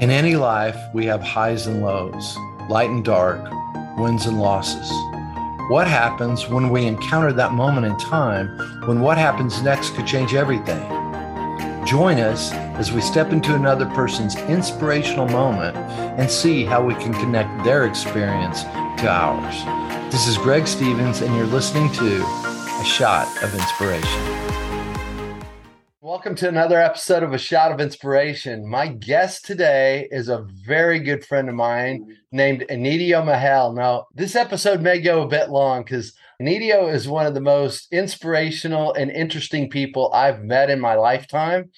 In any life, we have highs and lows, light and dark, wins and losses. What happens when we encounter that moment in time when what happens next could change everything? Join us as we step into another person's inspirational moment and see how we can connect their experience to ours. This is Greg Stephens, and you're listening to A Shot of Inspiration. Welcome to another episode of A Shot of Inspiration. My guest today is a very good friend of mine named Enidio Magel. Now, this episode may go a bit long because Enidio is one of the most inspirational and interesting people I've met in my lifetime.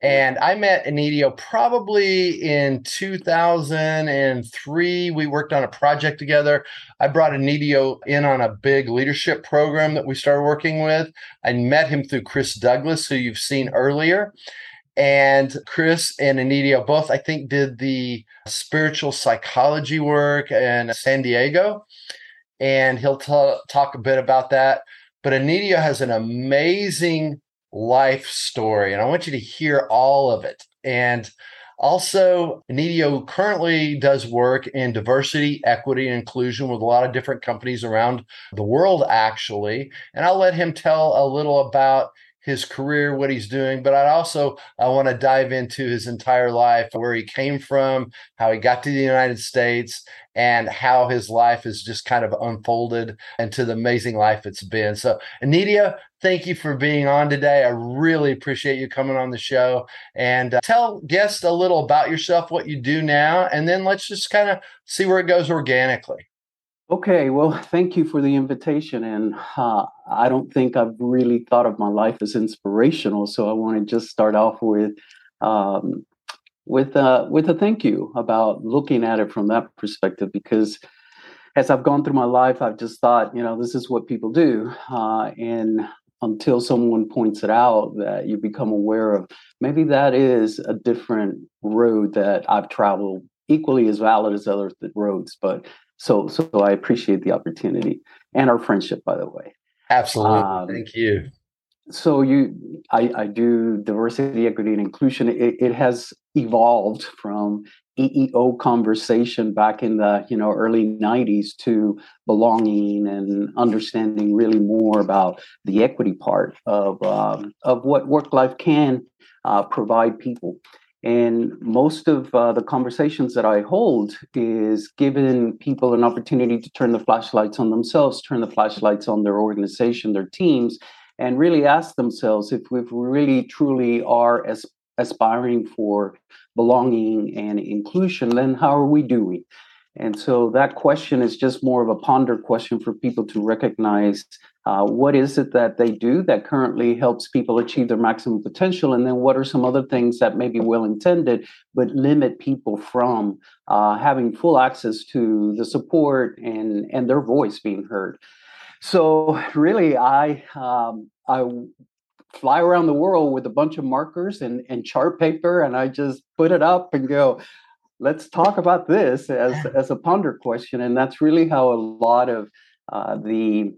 And I met Enidio probably in 2003. We worked on a project together. I brought Enidio in on a big leadership program that we started working with. I met him through Chris Douglas, who you've seen earlier. And Chris and Enidio both, I think, did the spiritual psychology work in San Diego. And he'll t- talk a bit about that. But Enidio has an amazing life story, and I want you to hear all of it. And also, Enidio currently does work in diversity, equity, and inclusion with a lot of different companies around the world, actually. And I'll let him tell a little about his career, what he's doing, but I also I want to dive into his entire life, where he came from, how he got to the United States, and how his life has just kind of unfolded into the amazing life it's been. So, Enidio, thank you for being on today. I really appreciate you coming on the show and uh, tell guests a little about yourself, what you do now, and then let's just kind of see where it goes organically. Okay, well, thank you for the invitation. And uh, I don't think I've really thought of my life as inspirational, so I want to just start off with um, with uh, with a thank you about looking at it from that perspective. Because as I've gone through my life, I've just thought, you know, this is what people do, uh, and until someone points it out, that you become aware of maybe that is a different road that I've traveled, equally as valid as other roads, but so, so I appreciate the opportunity and our friendship, by the way. Absolutely. Um, Thank you. So you, I, I do diversity, equity, and inclusion. It, it has evolved from EEO conversation back in the you know early 90s to belonging and understanding really more about the equity part of um, of what work life can uh, provide people. And most of uh, the conversations that I hold is giving people an opportunity to turn the flashlights on themselves, turn the flashlights on their organization, their teams, and really ask themselves if we really truly are as aspiring for belonging and inclusion, then how are we doing? And so that question is just more of a ponder question for people to recognize uh, what is it that they do that currently helps people achieve their maximum potential? And then what are some other things that may be well intended but limit people from uh, having full access to the support and, and their voice being heard? So really, I um, I fly around the world with a bunch of markers and, and chart paper, and I just put it up and go, let's talk about this as, as a ponder question. And that's really how a lot of uh, the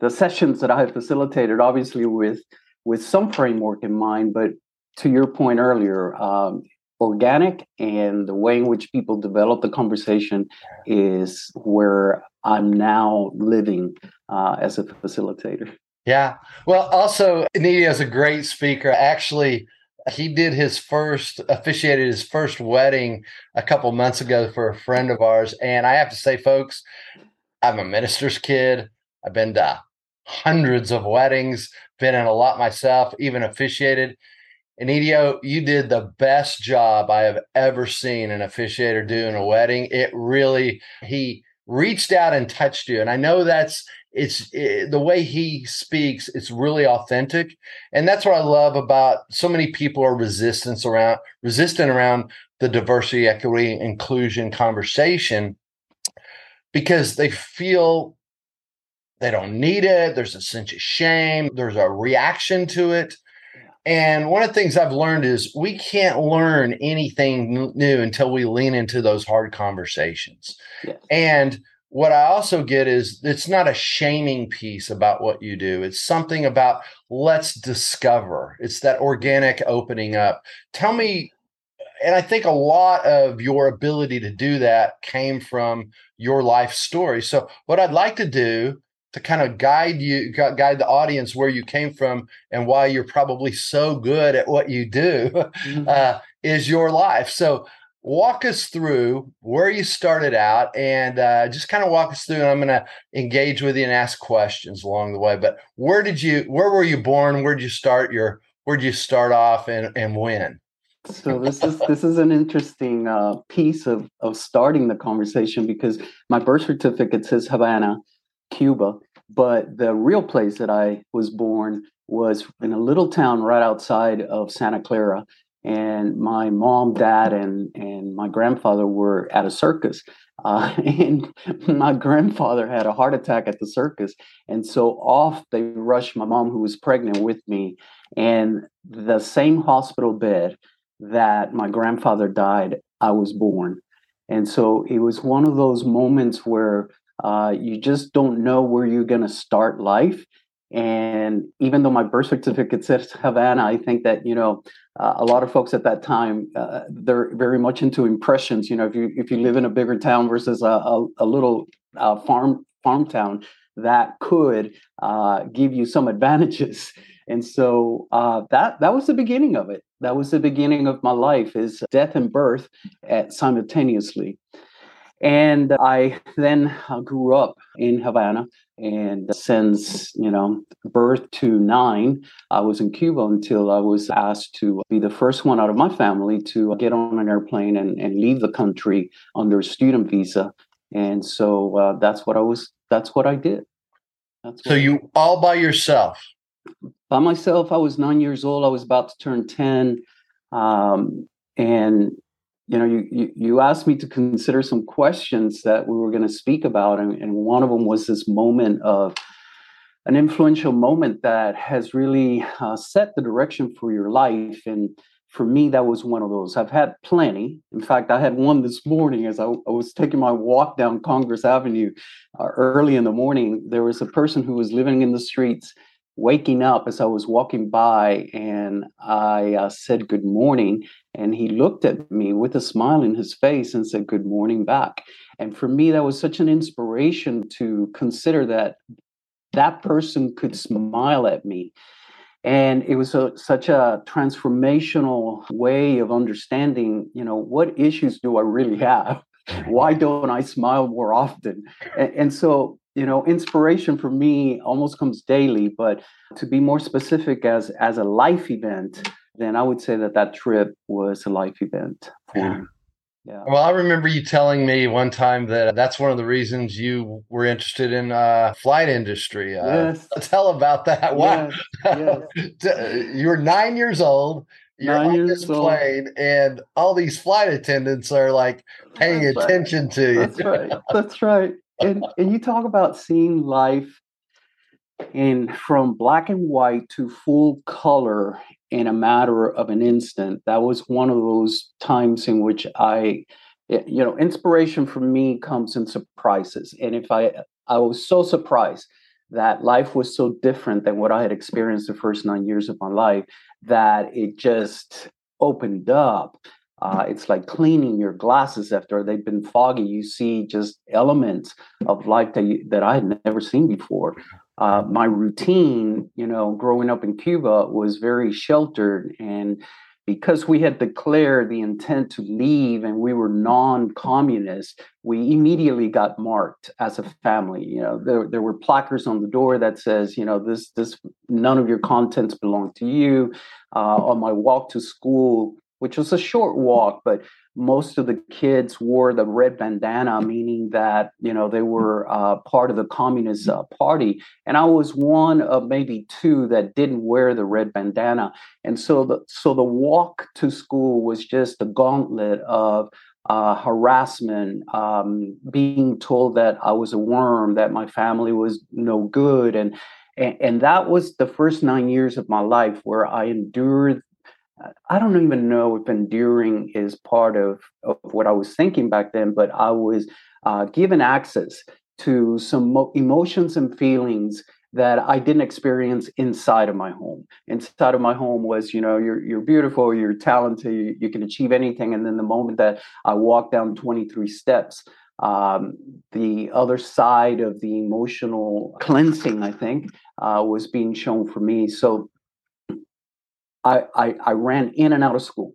the sessions that I have facilitated, obviously with with some framework in mind, but to your point earlier, um, organic and the way in which people develop the conversation is where I'm now living uh, as a facilitator. Yeah. Well, also, Enidio is a great speaker. Actually, he did his first, officiated his first wedding a couple months ago for a friend of ours. And I have to say, folks, I'm a minister's kid. I've been to hundreds of weddings, been in a lot myself, even officiated. And Enidio, you did the best job I have ever seen an officiator do in a wedding. It really, he reached out and touched you. And I know that's, it's it, the way he speaks, it's really authentic. And that's what I love about so many people are resistance around, resistant around the diversity, equity, inclusion conversation because they feel they don't need it. There's a sense of shame. There's a reaction to it. And one of the things I've learned is we can't learn anything new until we lean into those hard conversations. Yes. And what I also get is it's not a shaming piece about what you do. It's something about let's discover. It's that organic opening up. Tell me and I think a lot of your ability to do that came from your life story. So, what I'd like to do to kind of guide you, guide the audience where you came from and why you're probably so good at what you do, mm-hmm. uh, is your life. So, walk us through where you started out and uh, just kind of walk us through and i'm going to engage with you and ask questions along the way but where did you where were you born where did you start your where did you start off and and when so this is this is an interesting uh, piece of of starting the conversation because my birth certificate says havana cuba but the real place that i was born was in a little town right outside of santa clara and my mom, dad, and and my grandfather were at a circus, uh, and my grandfather had a heart attack at the circus, and so off they rushed my mom, who was pregnant with me, and the same hospital bed that my grandfather died, I was born, and so it was one of those moments where uh, you just don't know where you're going to start life and even though my birth certificate says Havana, I think that you know uh, a lot of folks at that time uh, they're very much into impressions. You know, if you if you live in a bigger town versus a, a, a little uh, farm farm town, that could uh, give you some advantages. And so uh, that that was the beginning of it. That was the beginning of my life is death and birth at simultaneously. And I then uh, grew up in Havana. And since, you know, birth to nine, I was in Cuba until I was asked to be the first one out of my family to get on an airplane and, and leave the country under a student visa. And so uh, that's what I was, that's what I did. That's so you all by yourself? By myself, I was nine years old. I was about to turn 10. Um, and you know, you, you, you asked me to consider some questions that we were going to speak about, and, and one of them was this moment of an influential moment that has really uh, set the direction for your life. And for me, that was one of those. I've had plenty. In fact, I had one this morning as I, I was taking my walk down Congress Avenue uh, early in the morning. There was a person who was living in the streets waking up as I was walking by and I uh, said good morning. And he looked at me with a smile in his face and said good morning back. And for me, that was such an inspiration to consider that that person could smile at me. And it was a, such a transformational way of understanding, you know, what issues do I really have? Why don't I smile more often? And, and so you know inspiration for me almost comes daily but to be more specific as as a life event then i would say that that trip was a life event for yeah. Yeah. Well, I remember you telling me one time that that's one of the reasons you were interested in uh, flight industry. Uh, yes. Tell about that. Wow. Yes. Yes. you were nine years old. You're nine on this plane, old. and all these flight attendants are like paying that's attention right. to you. That's right. That's right and and you talk about seeing life in from black and white to full color in a matter of an instant that was one of those times in which i eh, you know inspiration for me comes in surprises. And if i i was so surprised that life was so different than what i had experienced the first nine years of my life that it just opened up uh, it's like cleaning your glasses after they've been foggy. You see just elements of life that you, that I had never seen before. Uh, my routine, you know, growing up in Cuba was very sheltered, and because we had declared the intent to leave and we were non-communist, we immediately got marked as a family. You know, there, there were placards on the door that says, you know, this this none of your contents belong to you. Uh, on my walk to school, which was a short walk, but most of the kids wore the red bandana, meaning that you know they were uh, part of the Communist uh, Party, and I was one of maybe two that didn't wear the red bandana, and so the so the walk to school was just a gauntlet of uh, harassment, um, being told that I was a worm, that my family was no good, and, and and that was the first nine years of my life where I endured I don't even know if enduring is part of, of what I was thinking back then, but I was uh, given access to some mo- emotions and feelings that I didn't experience inside of my home. Inside of my home was, you know, you're you're beautiful, you're talented, you, you can achieve anything. And then the moment that I walked down 23 steps, um, the other side of the emotional cleansing, I think, uh, was being shown for me. So I, I, I ran in and out of school.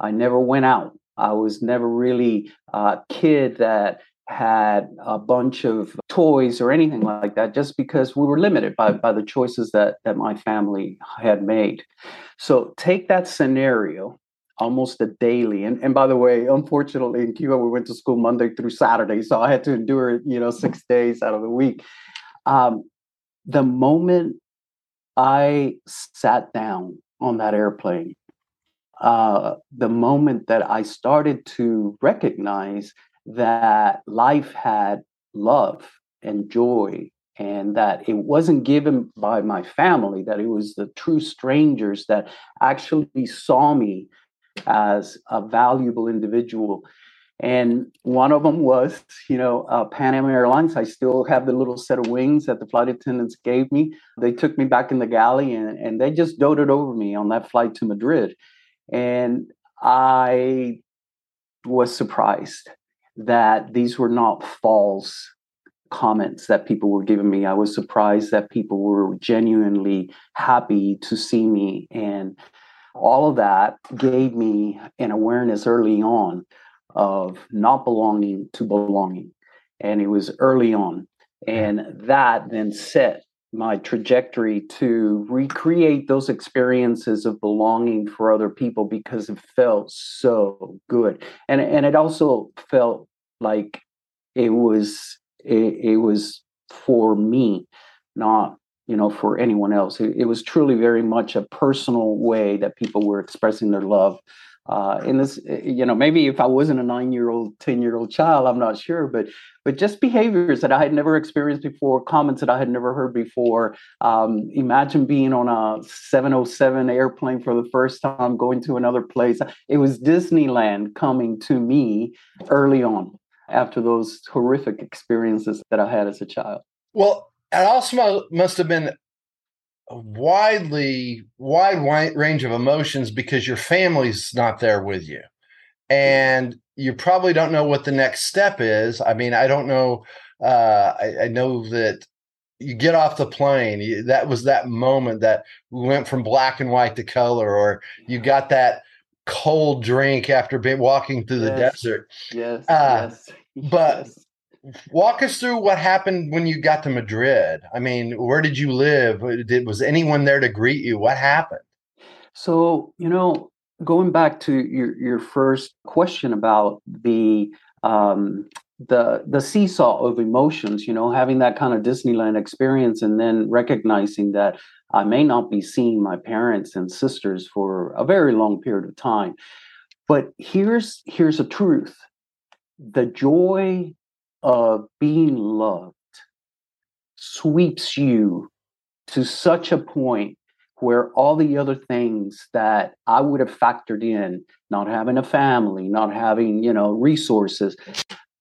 I never went out. I was never really a kid that had a bunch of toys or anything like that just because we were limited by, by the choices that, that my family had made. So take that scenario almost a daily. And, and by the way, unfortunately in Cuba, we went to school Monday through Saturday. So I had to endure it, you know, six days out of the week. Um, the moment I sat down on that airplane, uh, the moment that I started to recognize that life had love and joy and that it wasn't given by my family that it was the true strangers that actually saw me as a valuable individual and one of them was you know uh, pan am airlines i still have the little set of wings that the flight attendants gave me they took me back in the galley and, and they just doted over me on that flight to madrid and i was surprised that these were not false comments that people were giving me. I was surprised that people were genuinely happy to see me. And all of that gave me an awareness early on of not belonging to belonging. And it was early on. And that then set my trajectory to recreate those experiences of belonging for other people because it felt so good and and it also felt like it was it, it was for me not you know for anyone else it, it was truly very much a personal way that people were expressing their love uh, in this eh, you know maybe if i wasn't a nine year old ten year old child i'm not sure but but just behaviors that i had never experienced before comments that i had never heard before. Um, imagine being on a 707 airplane for the first time going to another place. It was disneyland coming to me early on after those horrific experiences that i had as a child. Well it also must have been widely wide range of emotions because your family's not there with you. And you probably don't know what the next step is. I mean i don't know uh, I, I, know that you get off the plane you, that was that moment that we went from black and white to color or you got that cold drink after being walking through yes. the desert. Yes, uh, yes. but yes walk us through what happened when you got to Madrid. I mean, where did you live? Did was anyone there to greet you? What happened? So, you know, going back to your your first question about the um, the the seesaw of emotions, you know, having that kind of Disneyland experience, and then recognizing that I may not be seeing my parents and sisters for a very long period of time. But here's here's a truth: the joy of being loved sweeps you to such a point where all the other things that I would have factored in, not having a family, not having, you know, resources,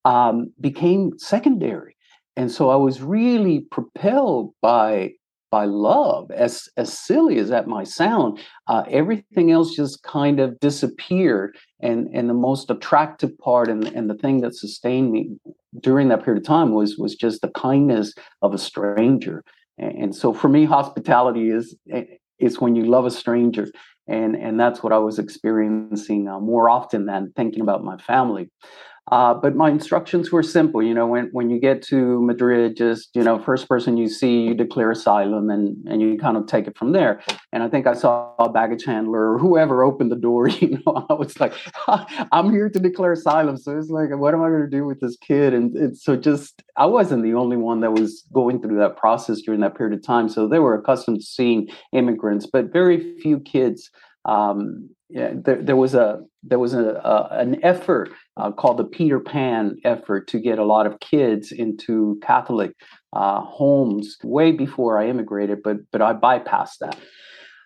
um, became secondary. And so I was really propelled by by love, as as silly as that might sound, uh, everything else just kind of disappeared. And and the most attractive part and, and the thing that sustained me during that period of time was was just the kindness of a stranger. And, and so for me, hospitality is eh, is when you love a stranger, and and that's what I was experiencing uh, more often than thinking about my family. Uh, but my instructions were simple. You know, when, when you get to Madrid, just, you know, first person you see, you declare asylum and, and you kind of take it from there. And I think I saw a baggage handler or whoever opened the door, you know, I was like, I'm here to declare asylum. So it's like, what am I going to do with this kid? And, and so just, I wasn't the only one that was going through that process during that period of time. So they were accustomed to seeing immigrants, but very few kids um, yeah, there, there was a there was a, an effort uh, called the Peter Pan effort to get a lot of kids into Catholic uh, homes way before I immigrated, but but I bypassed that.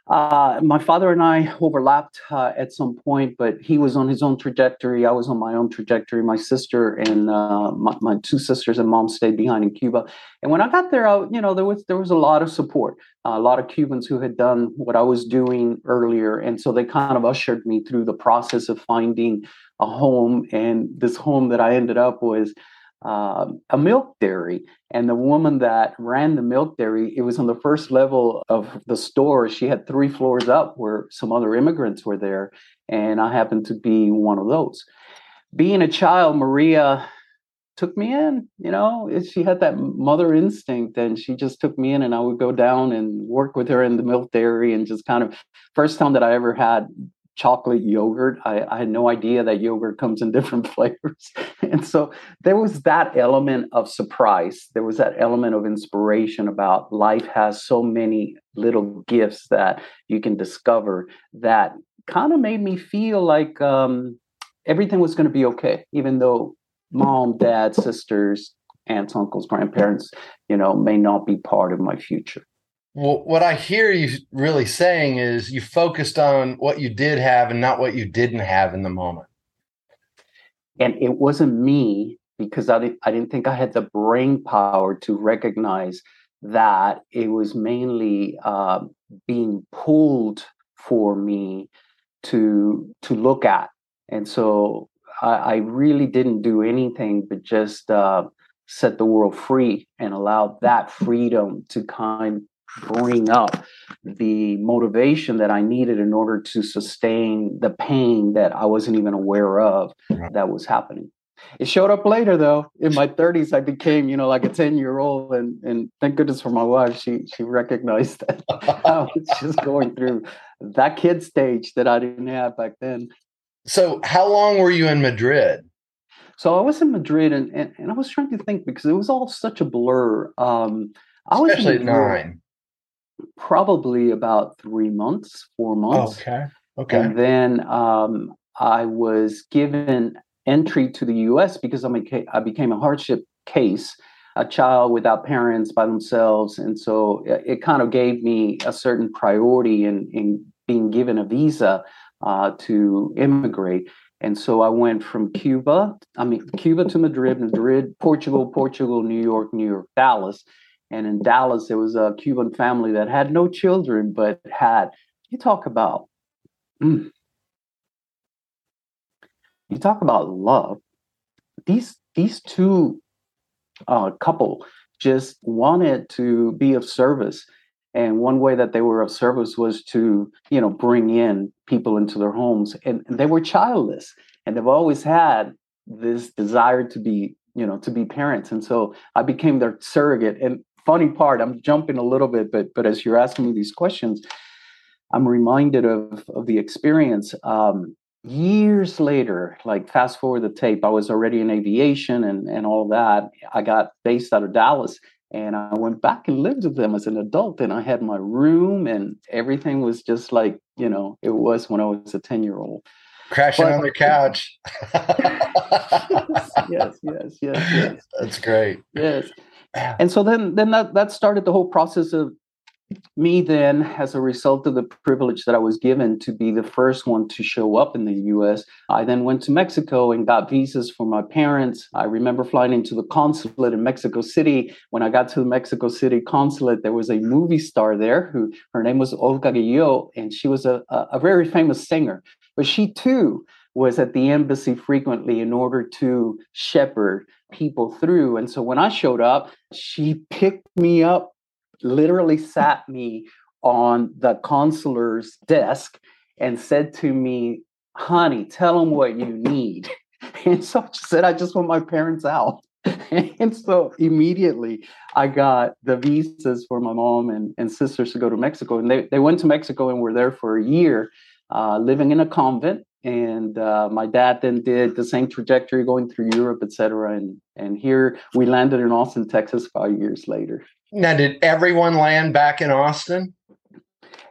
Uh, my father and I overlapped uh, at some point, but he was on his own trajectory. I was on my own trajectory. My sister and uh, my, my, two sisters and mom stayed behind in Cuba. And when I got there, I, you know, there was there was a lot of support. a lot of Cubans who had done what I was doing earlier, and so they kind of ushered me through the process of finding a home. And this home that I ended up was uh, a milk dairy. And the woman that ran the milk dairy, it was on the first level of the store. She had three floors up where some other immigrants were there. And I happened to be one of those. Being a child, Maria took me in. You know, she had that mother instinct, and she just took me in. And I would go down and work with her in the milk dairy, and just kind of first time that I ever had chocolate yogurt. I, I, had no idea that yogurt comes in different flavors. and so there was that element of surprise. There was that element of inspiration about life has so many little gifts that you can discover that kind of made me feel like um, everything was going to be okay, even though mom, dad, sisters, aunts, uncles, grandparents, you know, may not be part of my future. Well, what I hear you really saying is you focused on what you did have and not what you didn't have in the moment. And it wasn't me because I, I didn't think I had the brain power to recognize that it was mainly uh, being pulled for me to to look at. And so I, I really didn't do anything but just uh, set the world free and allow that freedom to kind bring up the motivation that I needed in order to sustain the pain that I wasn't even aware of that was happening. It showed up later though. In my 30s, I became, you know, like a 10 year old. And and thank goodness for my wife. She she recognized that I was just going through that kid stage that I didn't have back then. So how long were you in Madrid? So I was in Madrid and, and, and I was trying to think because it was all such a blur. Um, I was Especially nine probably about three months, four months. Okay. Okay. And then um, I was given entry to the U.S. because I became, I became a hardship case, a child without parents by themselves, and so it, it kind of gave me a certain priority in in being given a visa uh, to immigrate. And so I went from Cuba, I mean Cuba to Madrid, Madrid, Portugal, Portugal, New York, New York, Dallas. And in Dallas, there was a Cuban family that had no children, but had, you talk about, mm, you talk about love. These, these two uh, couple just wanted to be of service. And one way that they were of service was to, you know, bring in people into their homes. And they were childless. And they've always had this desire to be you know to be parents and so i became their surrogate and funny part, I'm jumping a little bit, but but as you're asking me these questions, I'm reminded of of the experience. Um, years later, like fast forward the tape, I was already in aviation and and all that. I got based out of Dallas, and I went back and lived with them as an adult, and I had my room, and everything was just like you know it was when I was a ten year old. Crashing but, on the couch. yes, yes, yes, yes. That's great. Yes and so then then that that started the whole process of me then as a result of the privilege that i was given to be the first one to show up in the us i then went to mexico and got visas for my parents. I remember flying into the consulate in mexico city. When i got to the mexico city consulate there was a movie star there who her name was olga guillot and she was a, a, a very famous singer. But she too was at the embassy frequently in order to shepherd people through. And so when I showed up, she picked me up, literally sat me on the consular's desk and said to me, honey, tell them what you need. And so she said, I just want my parents out. and so immediately I got the visas for my mom and, and sisters to go to Mexico. And they, they went to Mexico and were there for a year, uh, living in a convent and uh, my dad then did the same trajectory going through Europe, etc. And and here we landed in Austin, Texas, five years later. Now, did everyone land back in Austin?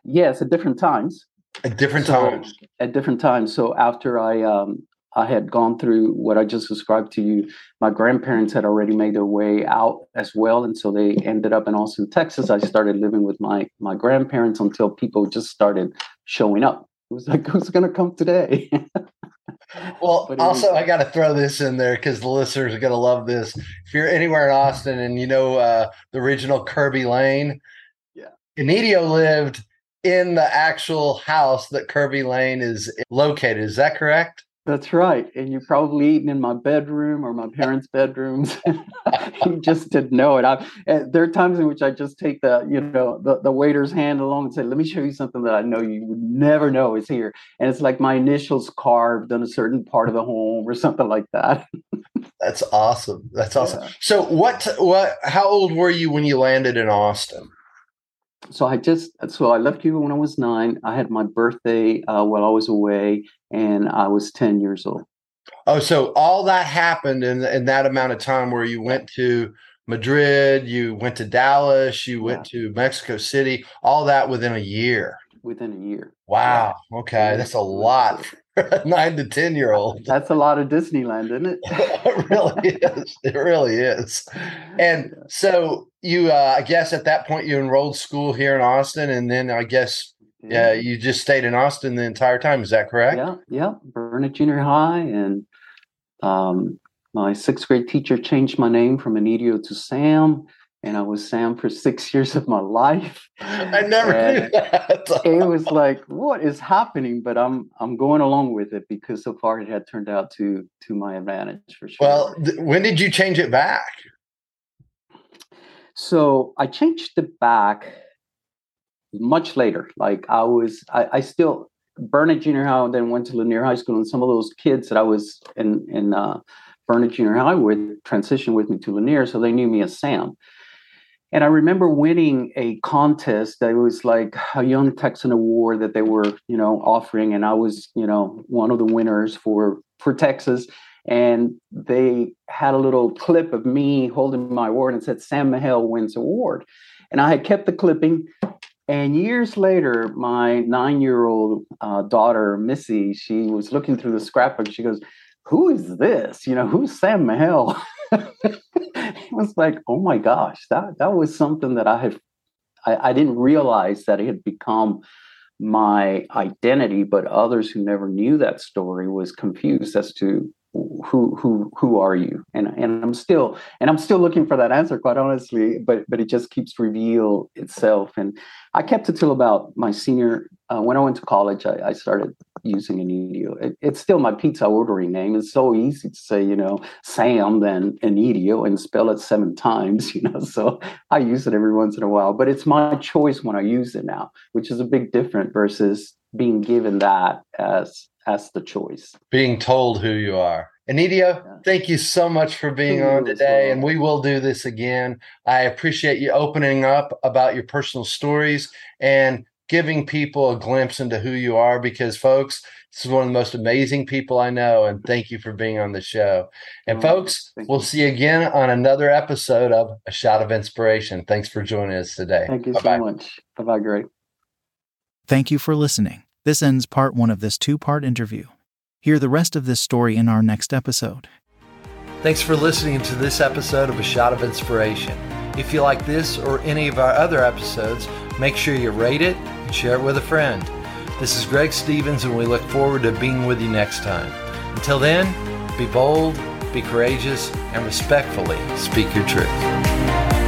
Yes, at different times. At different so, times. At different times. So after I um, I had gone through what I just described to you. My grandparents had already made their way out as well, and so they ended up in Austin, Texas. I started living with my my grandparents until people just started showing up. It was like, who's going to come today? well, also, I got to throw this in there because the listeners are going to love this. If you're anywhere in Austin and you know uh, the original Kerbey Lane, yeah, Enidio lived in the actual house that Kerbey Lane is located. Is that correct? That's right. And you're probably eaten in my bedroom or my parents' bedrooms. you just didn't know it. I, eh, there are times in which I just take the, you know, the, the waiter's hand along and say, let me show you something that I know you would never know is here. And it's like my initials carved on a certain part of the home or something like that. That's awesome. That's awesome. Yeah. So what, what, how old were you when you landed in Austin? So I just so I left Cuba when I was nine. I had my birthday uh, while I was away, and I was ten years old. Oh, so all that happened in in that amount of time where you went to Madrid, you went to Dallas, you went yeah. to Mexico City, all that within a year. Within a year. Wow. Yeah. Okay, that's a lot nine to ten year old. That's a lot of Disneyland, isn't it? it really is. It really is. And so you, uh, I guess, at that point, you enrolled school here in Austin, and then I guess, yeah, you just stayed in Austin the entire time. Is that correct? Yeah, yeah. Burnet Junior High, and um, my sixth grade teacher changed my name from Enidio to Sam and I was Sam for six years of my life. I never and knew that. it was like, what is happening? But I'm I'm going along with it because so far it had turned out to to my advantage for sure. Well, th- when did you change it back? So I changed it back much later. Like I was, I, I still Burnet Junior High, and then went to Lanier High School, and some of those kids that I was in in uh, Burnet Junior High with transitioned with me to Lanier, so they knew me as Sam. And I remember winning a contest that was like a Young Texan Award that they were, you know, offering, and I was, you know, one of the winners for for Texas. And they had a little clip of me holding my award and said Sam Magel wins award. And I had kept the clipping. And years later, my nine-year-old uh, daughter Missy, she was looking through the scrapbook. She goes, "Who is this? You know, who's Sam Magel?" was like, oh my gosh, that that was something that I had I, I didn't realize that it had become my identity, but others who never knew that story was confused as to who who who are you? And and i'm still and i'm still looking for that answer quite honestly but but it just keeps reveal itself. And i kept it till about my senior uh, when i went to college i, I started using Enidio. It, it's still my pizza ordering name. It's so easy to say, you know, Sam than Enidio and spell it seven times, you know. So I use it every once in a while, but it's my choice when I use it now, which is a big difference versus being given that as as the choice. Being told who you are. Enidio, yeah. thank you so much for being on today, and we will do this again. I appreciate you opening up about your personal stories and giving people a glimpse into who you are because folks this is one of the most amazing people i know and thank you for being on the show. And oh, folks we'll you. see you again on another episode of a shot of inspiration. Thanks for joining us today. Thank you Bye-bye. so much. Bye-bye great thank you for listening. This ends part one of this two-part interview. Hear the rest of this story in our next episode. Thanks for listening to this episode of a shot of inspiration. If you like this or any of our other episodes make sure you rate it share it with a friend. This is Greg Stephens, and we look forward to being with you next time. Until then, be bold, be courageous, and respectfully speak your truth.